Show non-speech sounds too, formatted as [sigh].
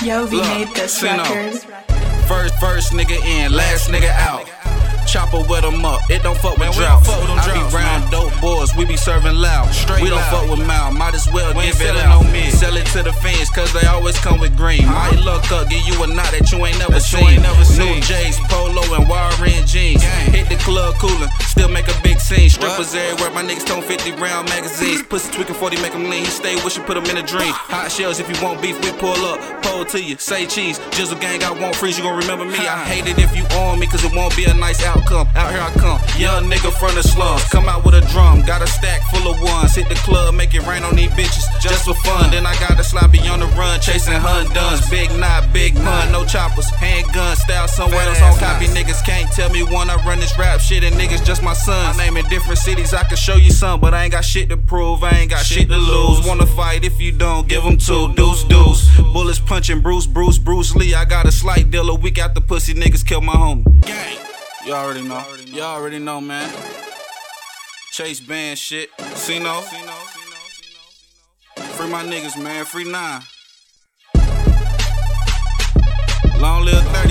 Yovi we made this see record. First, first nigga in, last nigga out. Chopper with 'em up, it don't fuck with Man, we droughts. fuck with them I be round man. dope boys, we be serving loud. Straight we don't loud. fuck with mouth, might as well We ain't give it selling out. no mid. Sell it to the fiends, cause they always come with green. Might luck up, give you a knot that you ain't never That you seen. ain't never New seen. J's, polo, and wire in jeans. Gang. Hit the club coolin', still make a big scene. Strippers everywhere, my niggas tone 50 round magazines. [laughs] Pussy tweaking 40, make 'em lean. He stay wishing, put 'em in a dream. Hot shells, if you want beef, we pull up. Pull to you, say cheese. Jizzle gang, I won't freeze, you gon' remember me. I hate it if you on me, cause it won't be a nice outcome. Out here I come, young nigga from the slums. Come out with a drum, got a stack full of ones. Hit the club, make it rain on these bitches, just for fun. Then I got the sloppy on the run, chasing hun duns. Big knot, big pun, no choppers, handgun style somewhere else on copy. Niggas can't tell me one, I run this rap shit, and niggas just my sons. I name in different cities, I can show you some, but I ain't got shit to prove, I ain't got shit to lose. Wanna fight if you don't, give them two, deuce, deuce. Bullets punching Bruce, Bruce, Bruce Lee. I got a slight deal a week after pussy niggas kill my homie. Gang. You already know. You already know, man. Chase band shit. Cino. Free my niggas, man. Free nine. Long live 30